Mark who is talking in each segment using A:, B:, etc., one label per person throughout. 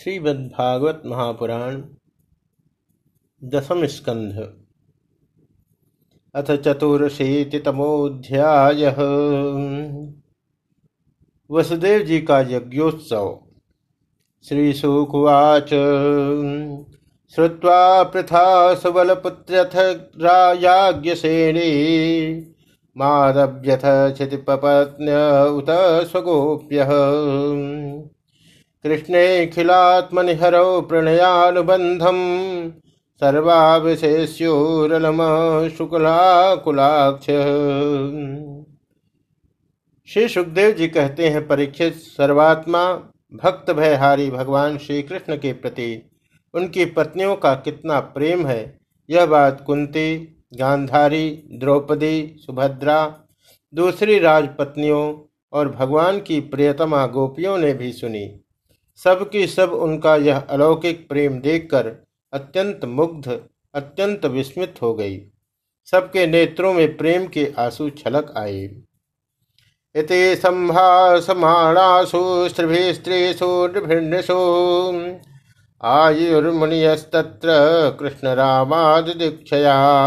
A: श्रीमद्भागवत महापुराण दशम स्कंध अथ चतुरशीतितमोध्याय वसुदेव जी का यज्ञोत्सव। श्रीशुकुवाच श्रुवा पृथा सुबलपुत्रथ रायाज्ञसेनी। मादव्यथ क्षितिपत्न्य उत स्वगोप्य। कृष्णेऽखिलात्मनिहरौ प्रणयानुबन्धं सर्वाविशेष्योरलम शुक्लाकुलाक्ष श्री सुखदेव जी कहते हैं, परीक्षित सर्वात्मा, भक्त भयहारी भगवान श्री कृष्ण के प्रति उनकी पत्नियों का कितना प्रेम है। यह बात कुंती, गांधारी, द्रौपदी, सुभद्रा, दूसरी राजपत्नियों और भगवान की प्रियतमा गोपियों ने भी सुनी। सबकी सब उनका यह अलौकिक प्रेम देखकर अत्यंत मुग्ध, अत्यंत विस्मित हो गई। सबके नेत्रों में प्रेम के आँसू छलक आए। इति संभाषमाणासु स्त्रीभिस्त्रीषु नृभिर्नृषु आयुर्मुनियस्तत्र कृष्ण रामाद दीक्षया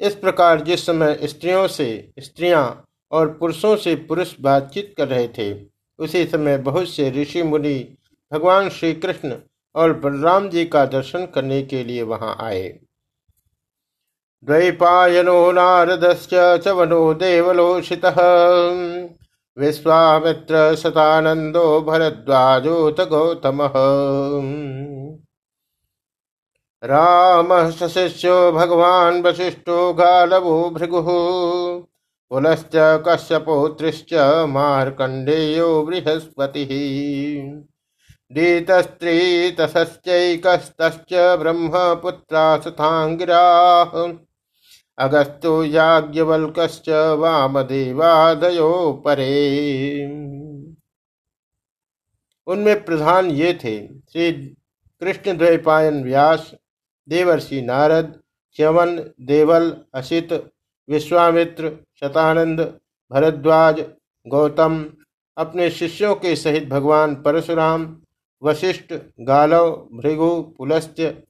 A: इस प्रकार जिस समय स्त्रियों से, स्त्रियाँ और पुरुषों से पुरुष बातचीत कर रहे थे उसी समय बहुत से ऋषि मुनि भगवान श्री कृष्ण और बलराम जी का दर्शन करने के लिए वहाँ आए। द्वैपायनो नारदश्च चवनो देवलोषित। विश्वामित्र सतानंदो भरद्वाजोत गौतम। राम सशिष्यो भगवान वशिष्ठो गालवो भृगु। पुनश्च कश्यपोत्रिश्च मार्कण्डेयो बृहस्पतिः। दीतस्त्रीतसश्चैकस्तश्च ब्रह्मपुत्रा सुताङ्गिराः अगस्तो याज्ञवल्कश्च वामदेवादयो परे उनमें प्रधान ये थे, श्री कृष्ण द्वैपायन व्यास, देवर्षि नारद, च्यवन, देवल असित विश्वामित्र शतानंद भरद्वाज गौतम अपने शिष्यों के सहित भगवान परशुराम, वशिष्ठ गालव, भृगु पुलस्त्य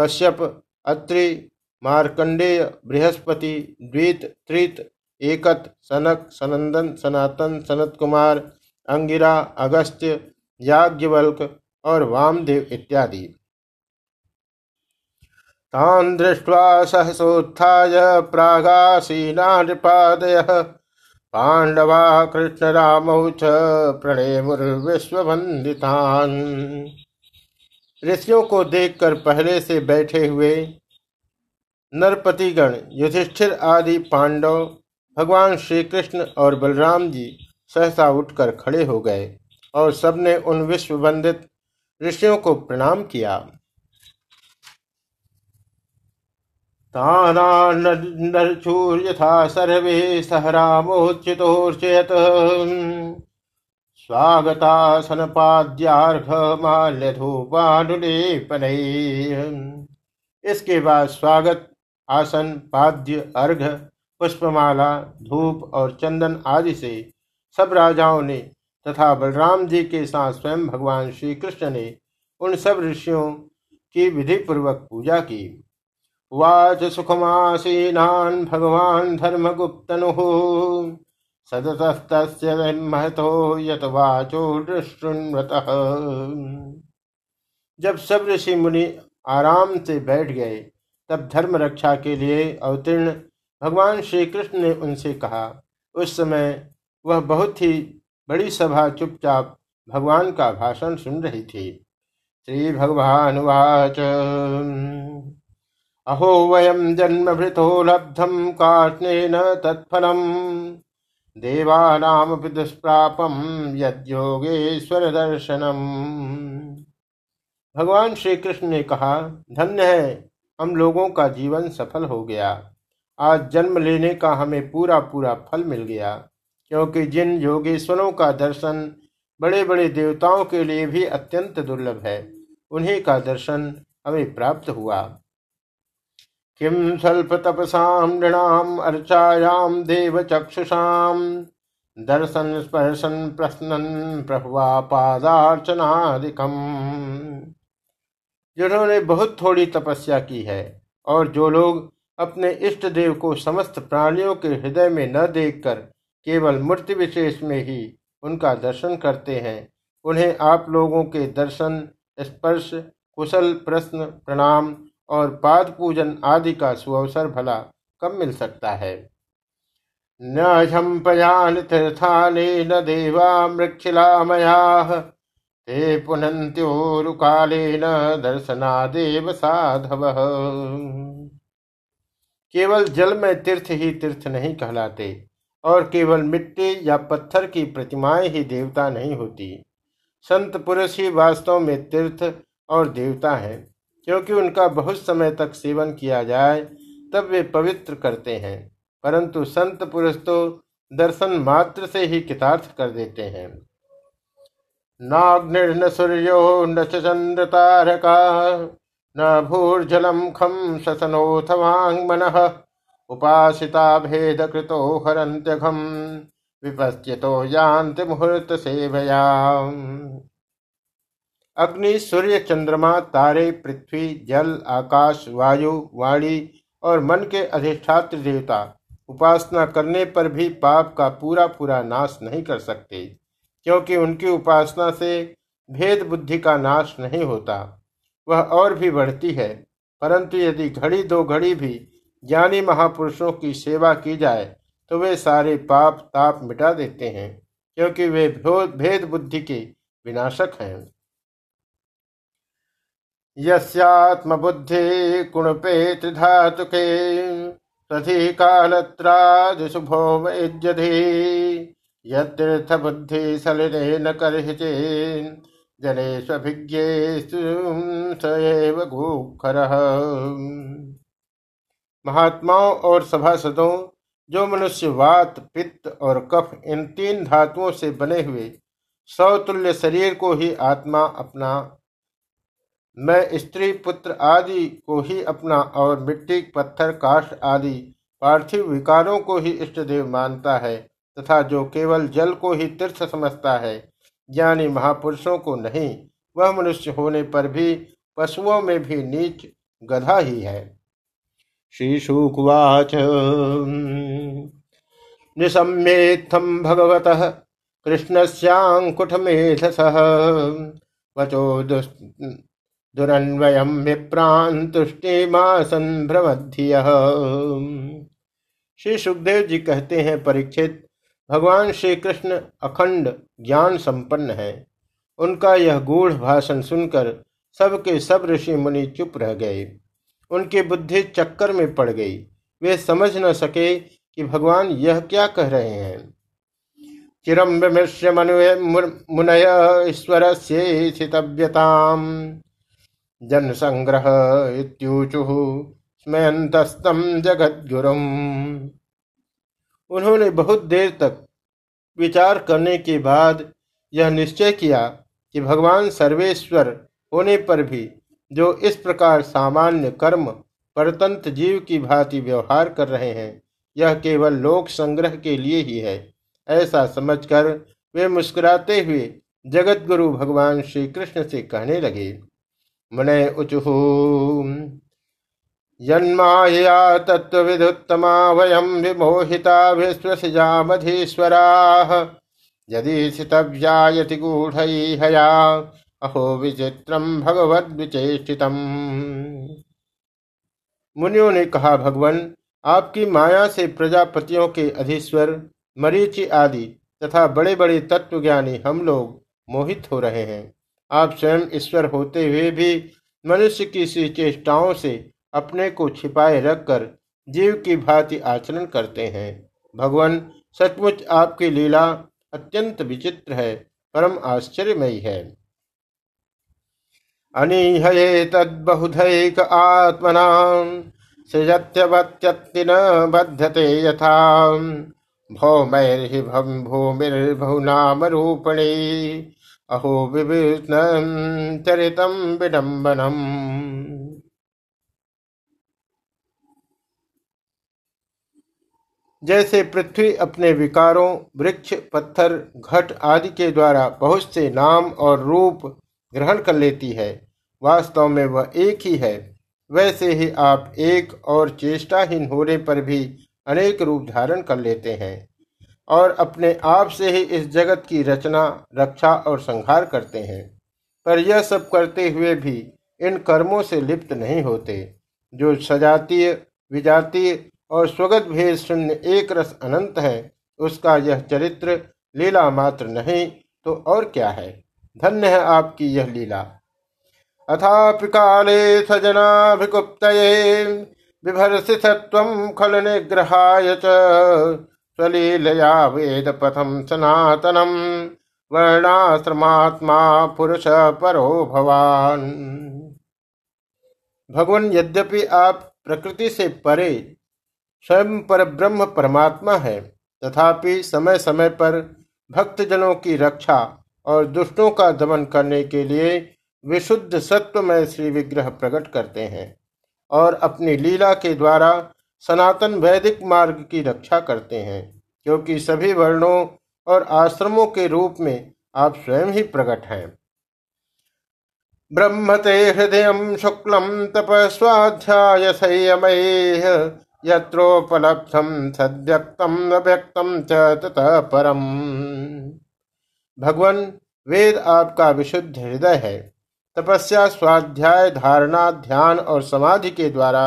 A: कश्यप, अत्रि, मार्कंडेय, बृहस्पति, द्वित, त्रित, एकत, सनक, सनंदन, सनातन सनत कुमार अंगिरा, अगस्त्य, याज्ञवल्क और वामदेव इत्यादि। तान् दृष्ट्वा सहसोत्थाय प्रागासीना नृपादयः। पाण्डवा कृष्णरामौ च प्रणेमुर्विश्ववन्दितान्। ऋषियों को देखकर पहले से बैठे हुए नरपतिगण, युधिष्ठिर आदि पांडव, भगवान श्री कृष्ण और बलराम जी सहसा उठकर खड़े हो गए और सबने उन विश्व वंदित ऋषियों को प्रणाम किया। तानानर्चूर्यथा सर्वे सह रामोच्युतोर्चयत् स्वागतासनपाद्यार्घमाल्यधूपानुलेपनैः। इसके बाद स्वागत, आसन, पाद्य, अर्घ, पुष्पमाला, धूप और चंदन आदि से सब राजाओं ने तथा बलराम जी के साथ स्वयं भगवान श्री कृष्ण ने उन सब ऋषियों की विधि पूर्वक पूजा की। वाच सुखमासीनान् भगवान् धर्मगुप्तनुः। सदतस्तस्य महतो यत वाचो दृष्टृन्वतः। जब सब ऋषि मुनि आराम से बैठ गए, तब धर्म रक्षा के लिए अवतीर्ण भगवान श्री कृष्ण ने उनसे कहा, उस समय वह बहुत ही बड़ी सभा चुपचाप भगवान का भाषण सुन रही थी। श्री भगवान वाच। अहो वयम जन्म भृतो लब्धम काष्णेन तत्फलम। दुष्प्रापम यद्योगेश्वर दर्शनम भगवान श्री कृष्ण ने कहा, धन्य है, हम लोगों का जीवन सफल हो गया। आज जन्म लेने का हमें पूरा पूरा फल मिल गया, क्योंकि जिन योगेश्वरों का दर्शन बड़े बड़े देवताओं के लिए भी अत्यंत दुर्लभ है, उन्हीं का दर्शन हमें प्राप्त हुआ। किम स्वल्पतपसां नृणाम् अर्चायां देवचक्षुषाम् दर्शन स्पर्शन प्रश्न प्रभुआ पादार्चनादिकम जिन्होंने बहुत थोड़ी तपस्या की है और जो लोग अपने इष्ट देव को समस्त प्राणियों के हृदय में न देखकर केवल मूर्ति विशेष में ही उनका दर्शन करते हैं, उन्हें आप लोगों के दर्शन, स्पर्श, कुशल प्रश्न, प्रणाम और पाद पूजन आदि का सुअवसर भला कब मिल सकता है? न झम्पयान तीर्थानि न देवा मृक्षिलामया, ते दर्शना देव साधव। केवल जल में तीर्थ ही तीर्थ नहीं कहलाते, और केवल मिट्टी या पत्थर की प्रतिमाएँ ही देवता नहीं होती। संत पुरुष ही वास्तव में तीर्थ और देवता हैं। क्योंकि उनका बहुत समय तक सेवन किया जाए, तब वे पवित्र करते हैं। परंतु संत पुरुष तो दर्शन मात्र से ही कितार्थ कर देते हैं। नाग्निर्न सूर्यो न चंद्र तारका न भूर्जलम खम ससनोथवांग उपासिता भेद कृतो हरंत्यघम विपश्यतो यान्त मुहूर्त सेवया अग्नि, सूर्य, चंद्रमा, तारे, पृथ्वी, जल, आकाश, वायु, वाणी और मन के अधिष्ठात्र देवता उपासना करने पर भी पाप का पूरा पूरा नाश नहीं कर सकते, क्योंकि उनकी उपासना से भेद बुद्धि का नाश नहीं होता। वह और भी बढ़ती है, परंतु यदि घड़ी दो घड़ी भी ज्ञानी महापुरुषों की सेवा की जाए तो वे सारे पाप ताप मिटा देते हैं, क्योंकि वे भेद बुद्धि के विनाशक हैं। यस्यात्म बुद्धि कुणपेत धातुके तथि कालत्रादिशुभो वैद्यधि यतीर्थ बुद्धि सलिने न करहिचे महात्माओं और सभासदों, जो मनुष्य वात पित्त और कफ, इन तीन धातुओं से बने हुए, सौतुल्य शरीर को ही आत्मा अपना मैं स्त्री पुत्र आदि को ही अपना और मिट्टी, पत्थर काश आदि पार्थिव विकारों को ही इष्ट देव मानता है तथा जो केवल जल को ही तीर्थ समझता है, ज्ञानी महापुरुषों को नहीं, वह मनुष्य होने पर भी पशुओं में भी नीच गधा ही है। श्रीशुकुवाच। निशम्येत्थम भगवत कृष्णस्यांकुटमेधस वचो दुरन्वयम विप्रांतुष्टिमासन भ्रमध्य श्री सुखदेव जी कहते हैं, परीक्षित, भगवान श्री कृष्ण अखंड ज्ञान संपन्न है। उनका यह गूढ़ भाषण सुनकर सबके सब ऋषि मुनि चुप रह गए। उनकी बुद्धि चक्कर में पड़ गई। वे समझ न सके कि भगवान यह क्या कह रहे हैं। चिरम विमृश्य मुनय ईश्वर से जन संग्रह इत्यूचु स्मयंतस्तम जगत गुरुम उन्होंने बहुत देर तक विचार करने के बाद यह निश्चय किया कि भगवान सर्वेश्वर होने पर भी जो इस प्रकार सामान्य कर्म, परतंत्र जीव की भांति व्यवहार कर रहे हैं, यह केवल लोक संग्रह के लिए ही है। ऐसा समझकर वे मुस्कुराते हुए जगतगुरु भगवान श्री कृष्ण से कहने लगे। मन उचहू यन्माया तत्त्वविदुत्तमा वयं विमोहिता विश्वसिजामधीश्वराः। यदि सितव्यायति गूढैहया, अहो विचित्रम भगवद्विचेष्टितम। मुनियों ने कहा, भगवान, आपकी माया से प्रजापतियों के अधीश्वर, मरीचि आदि तथा बड़े बड़े तत्वज्ञानी हम लोग मोहित हो रहे हैं। आप स्वयं ईश्वर होते हुए भी मनुष्य की सी चेष्टाओं से अपने को छिपाए रखकर जीव की भांति आचरण करते हैं। भगवान, सचमुच आपकी लीला अत्यंत विचित्र है, परम आश्चर्यमयी है। अनीहये तद्बहुधैक आत्मना सृजत्यवत्यत्ति न बध्यते यथा। भौमैर्हि भूमिर्भुनाम रूपणे अहो विविध चरितम विडम्बनम। जैसे पृथ्वी अपने विकारों, वृक्ष, पत्थर, घट आदि के द्वारा बहुत से नाम और रूप ग्रहण कर लेती है, वास्तव में वह एक ही है। वैसे ही आप एक और चेष्टाहीन होने पर भी अनेक रूप धारण कर लेते हैं। और अपने आप से ही इस जगत की रचना, रक्षा और संहार करते हैं। पर यह सब करते हुए भी इन कर्मों से लिप्त नहीं होते, जो सजातीय, विजातीय और स्वगत भेद शून्य एक रस अनंत है, उसका यह चरित्र लीला मात्र नहीं तो और क्या है? धन्य है आपकी यह लीला। अथापि काले सजनाभिगुप्त खल निग्रहाय स्वलीलया वेद पथम सनातनम। वर्णाश्रमात्मा पुरुष परो भवान। भगवान, यद्यपि आप प्रकृति से परे स्वयं पर ब्रह्म परमात्मा है, तथापि समय समय पर भक्तजनों की रक्षा और दुष्टों का दमन करने के लिए विशुद्ध सत्वमय श्री विग्रह प्रकट करते हैं और अपनी लीला के द्वारा सनातन वैदिक मार्ग की रक्षा करते हैं, क्योंकि सभी वर्णों और आश्रमों के रूप में आप स्वयं ही प्रकट हैं। ब्रह्मते हृदय शुक्ल तपस्वाध्याय संयमय यत्रोपलब्धम सद्यक्तम व्यक्तम च परम। भगवान, वेद आपका विशुद्ध हृदय है। तपस्या स्वाध्याय धारणा ध्यान और समाधि के द्वारा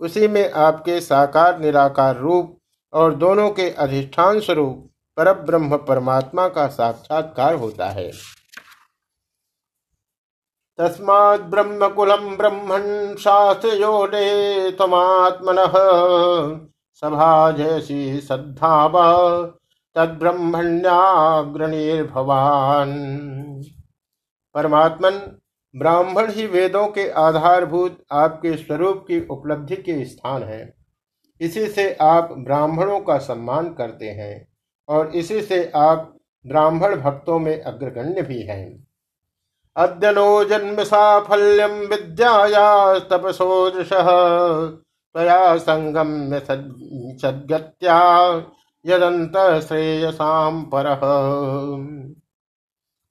A: उसी में आपके साकार, निराकार रूप और दोनों के अधिष्ठान स्वरूप पर ब्रह्म परमात्मा का साक्षात्कार होता है। तस्मात् ब्रह्मकुलम ब्रह्मण शास्त्र तमात्मन सभा जयसी सद्भाव तद्ब्रह्मण्याग्रणीर्भवान परमात्मन ब्राह्मण ही वेदों के आधारभूत, आपके स्वरूप की उपलब्धि के स्थान है। इसी से आप ब्राह्मणों का सम्मान करते हैं, और इसी से आप ब्राह्मण भक्तों में अग्रगण्य भी हैं। अद्यनो जन्म साफल्यम विद्याया सद्गत्या यदंत पर।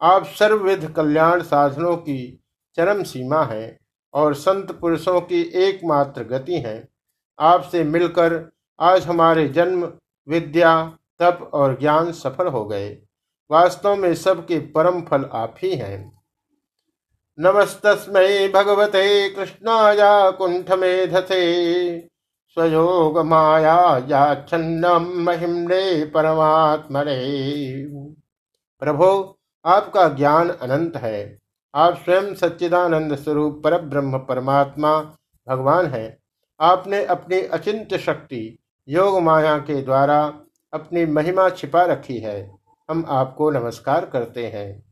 A: आप सर्वविध कल्याण साधनों की चरम सीमा है और संत पुरुषों की एकमात्र गति है। आपसे मिलकर आज हमारे जन्म, विद्या, तप और ज्ञान सफल हो गए। वास्तव में सबके परम फल आप ही हैं। नमस्तस्मै भगवते कृष्णाया कुंठ मेधसे स्वयोग माया याच्छन्नम महिमने परमात्मने। प्रभो, आपका ज्ञान अनंत है। आप स्वयं सच्चिदानंद स्वरूप पर ब्रह्म परमात्मा भगवान है। आपने अपनी अचिंत शक्ति, योग माया के द्वारा अपनी महिमा छिपा रखी है। हम आपको नमस्कार करते हैं।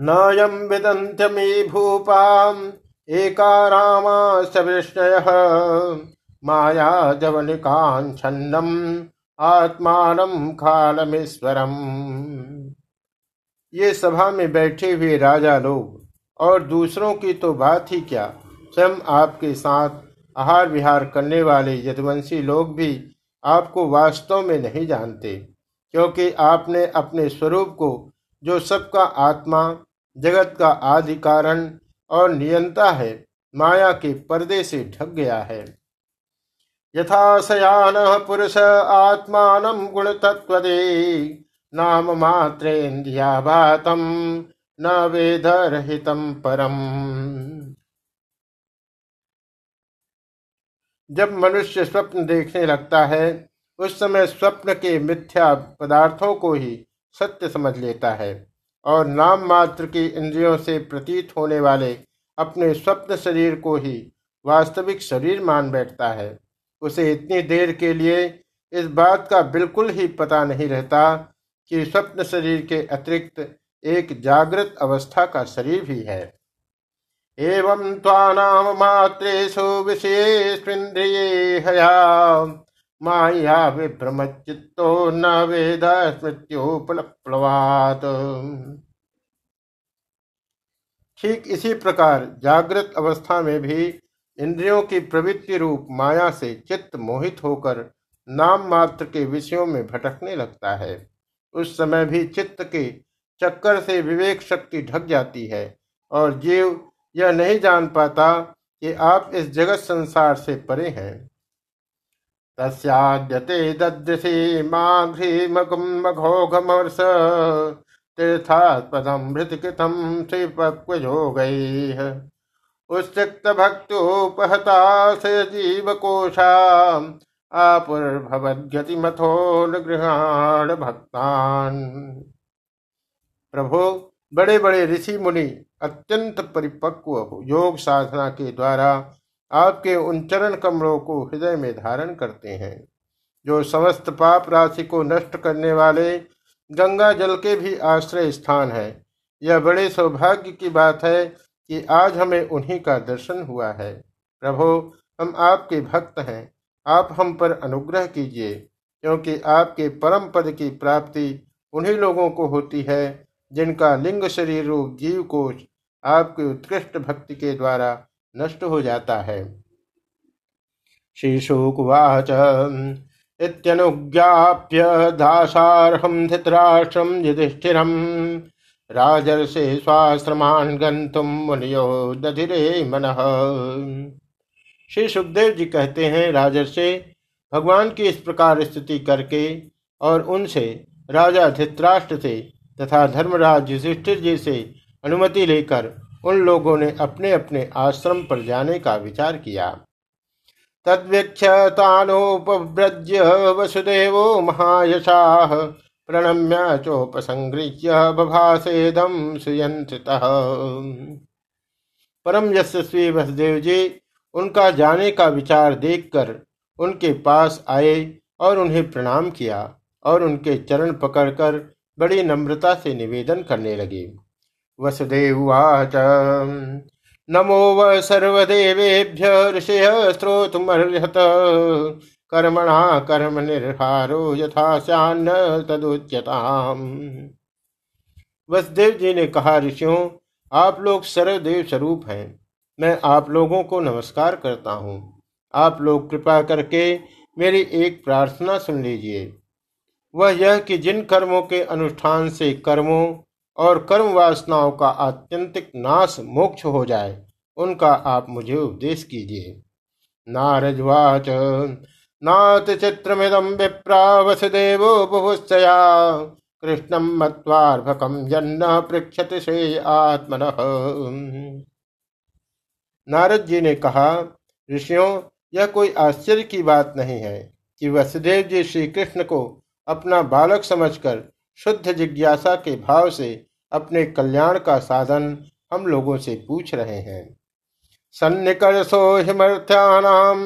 A: नयम विदंत्यमी भूपाम एका विष्णय माया जवनिकांछन्नम आत्मान खालमेश्वरम ये सभा में बैठे हुए राजा लोग, और दूसरों की तो बात ही क्या? स्वयं आपके साथ आहार विहार करने वाले यदुवंशी लोग भी आपको वास्तव में नहीं जानते, क्योंकि आपने अपने स्वरूप को, जो सबका आत्मा, जगत का आदि कारण और नियंता है, माया के पर्दे से ढक गया है। यथा सयान पुरुष आत्मान गुण तत्व नाम मात्रेन्द्रिया बातम न वेद रहितम परम। जब मनुष्य स्वप्न देखने लगता है, उस समय स्वप्न के मिथ्या पदार्थों को ही सत्य समझ लेता है और नाम मात्र की इंद्रियों से प्रतीत होने वाले अपने स्वप्न शरीर को ही वास्तविक शरीर मान बैठता है। उसे इतनी देर के लिए इस बात का बिल्कुल ही पता नहीं रहता कि स्वप्न शरीर के अतिरिक्त एक जागृत अवस्था का शरीर भी है। एवं त्वानाम मात्रेषु विषयेष्विन्द्रिये हया माया विभ्रमचित्तो न वेद स्मृत्योपलप्लवात। ठीक इसी प्रकार जागृत अवस्था में भी इंद्रियों की प्रवृत्ति रूप माया से चित्त मोहित होकर नाम मात्र के विषयों में भटकने लगता है। उस समय भी चित्त के चक्कर से विवेक शक्ति ढक जाती है और जीव यह नहीं जान पाता कि आप इस जगत संसार से परे हैं। तस्याद्यते ददृशी माघ्रीमघोघमर्ष तीर्थात्पदम मृतकृतम श्रीपक्वयोगैः उच्चिक्त भक्तोपहता से जीवकोशा आपुर्भवद्गतिमथो गृहाण भक्तान। प्रभो बड़े बड़े ऋषि मुनि, अत्यंत परिपक्व योग साधना के द्वारा आपके उन चरण कमलों को हृदय में धारण करते हैं, जो समस्त पाप राशि को नष्ट करने वाले गंगा जल के भी आश्रय स्थान है। यह बड़े सौभाग्य की बात है कि आज हमें उन्हीं का दर्शन हुआ है। प्रभो, हम आपके भक्त हैं। आप हम पर अनुग्रह कीजिए, क्योंकि आपके परम पद की प्राप्ति उन्हीं लोगों को होती है, जिनका लिंग शरीर रूप जीव कोश आपकी उत्कृष्ट भक्ति के द्वारा नष्ट हो जाता है। श्रीशुकुवाच इत्यनुज्ञाप्य दासारहं धृतराष्ट्रं युधिष्ठिरम् राजर्षे स्वाश्रमान गंतुम मुनियो दधिरे मन। श्री सुखदेव जी कहते हैं, राजर्षे, भगवान की इस प्रकार स्थिति करके और उनसे राजा धित्राष्ट्र से तथा धर्मराज युधिष्ठिर जी से अनुमति लेकर उन लोगों ने अपने अपने आश्रम पर जाने का विचार किया। तद्व्यक्षतानोपव्रज्य वसुदेव महायशा प्रणम्य चोपसंगृह्य बभासेदम सुयंत्रित परम यशस्वी वसुदेव जी उनका जाने का विचार देखकर उनके पास आए और उन्हें प्रणाम किया और उनके चरण पकड़कर बड़ी नम्रता से निवेदन करने लगे। वसुदेवाच, नमो व सर्वदेवेभ्य ऋषय स्त्रोतुमर्हत कर्मणा कर्म निर्हारो यथा श्यान्न तदुच्यताम। वसुदेव जी ने कहा, ऋषियों, आप लोग सर्वदेव स्वरूप हैं। मैं आप लोगों को नमस्कार करता हूँ। आप लोग कृपा करके मेरी एक प्रार्थना सुन लीजिए। वह यह कि जिन कर्मों के अनुष्ठान से कर्मों और कर्म वासनाओं का आत्यंतिक नाश मोक्ष हो जाए, उनका आप मुझे उपदेश कीजिए। नारजवाच, नाथ चित्रमिदम विप्रा वसुदेव बहुश्चया कृष्णम मत्वार्भकम जन्न पृक्षत से आत्मन नारद जी ने कहा, ऋषियों, यह कोई आश्चर्य की बात नहीं है कि वसुदेव जी श्री कृष्ण को अपना बालक समझकर शुद्ध जिज्ञासा के भाव से अपने कल्याण का साधन हम लोगों से पूछ रहे हैं। सन्निकर्षो हिमर्थ्यानाम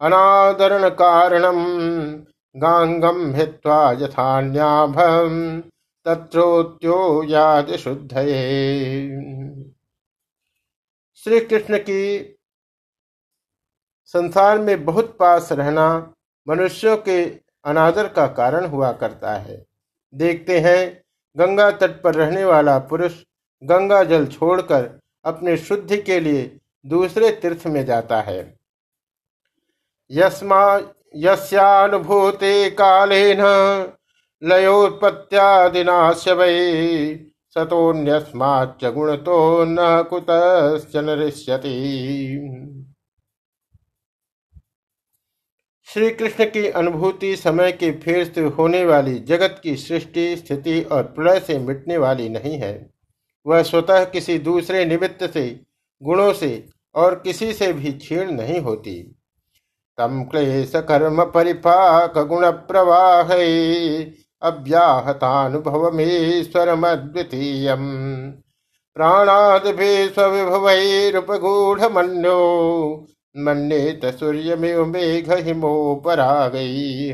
A: अनादरण कारणम गांगम हित्वा यथान्याभम तत्रोत्यो याद शुद्ध श्री कृष्ण की संसार में बहुत पास रहना मनुष्यों के अनादर का कारण हुआ करता है। देखते हैं, गंगा तट पर रहने वाला पुरुष गंगा जल छोड़कर अपने शुद्धि के लिए दूसरे तीर्थ में जाता है। यस्मा, यस्यानुभूते कालेन लयोत्पत्त्यादिनाश्य वै। सतोन्यस्माच्च गुणतो न कुतश्चन ऋष्यति श्री कृष्ण की अनुभूति समय के फेर से होने वाली जगत की सृष्टि, स्थिति और प्रलय से मिटने वाली नहीं है। वह स्वतः किसी दूसरे निमित्त से, गुणों से और किसी से भी छीण नहीं होती। तम क्लेश कर्म परिपाक गुण प्रवाह अव्याहतानुभव अद्वितीय प्राणाद भी स्वविभवैरुपगूढ़ मन्यो मन्नेत सूर्यमेव मेघ गई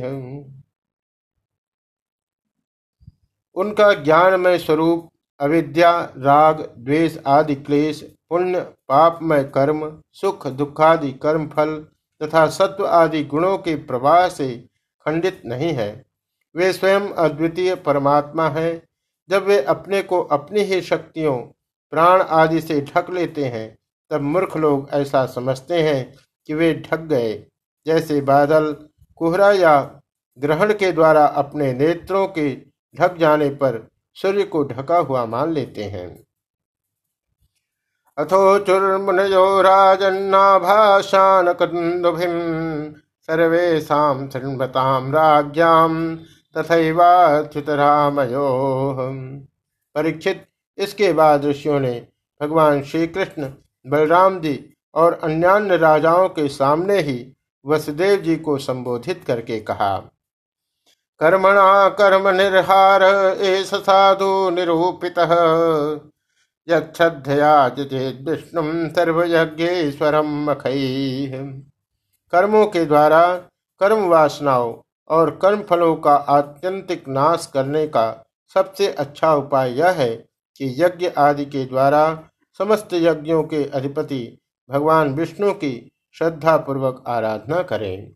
A: उनका ज्ञानमय स्वरूप, अविद्या, राग, द्वेष आदि क्लेश, पुण्य, पापमय कर्म, सुख, दुखादि कर्म फल तथा सत्व आदि गुणों के प्रवाह से खंडित नहीं है। वे स्वयं अद्वितीय परमात्मा हैं। जब वे अपने को अपनी ही शक्तियों, प्राण आदि से ढक लेते हैं, तब मूर्ख लोग ऐसा समझते हैं कि वे ढक गए। जैसे बादल कोहरा या ग्रहण के द्वारा अपने नेत्रों के ढक जाने पर सूर्य को ढका हुआ मान लेते हैं। अथो चुर्मुनयो राजन्नाभाषान कंदुभिम सर्वेशा शृण्वताम राज्ञाम तथैवाच्युतरामयो। परीक्षित, इसके बाद ऋषियों ने भगवान श्री कृष्ण बलराम जी और अन्यान्य राजाओं के सामने ही वसुदेव जी को संबोधित करके कहा, कर्मणा कर्म निर्हार एस साधु निरूपित। विष्णु सर्वयज्ञेश्वरम मखई कर्मों के द्वारा कर्म वासनाओं और कर्म फलों का आत्यंतिक नाश करने का सबसे अच्छा उपाय यह है कि यज्ञ आदि के द्वारा समस्त यज्ञों के अधिपति भगवान विष्णु की श्रद्धापूर्वक आराधना करें।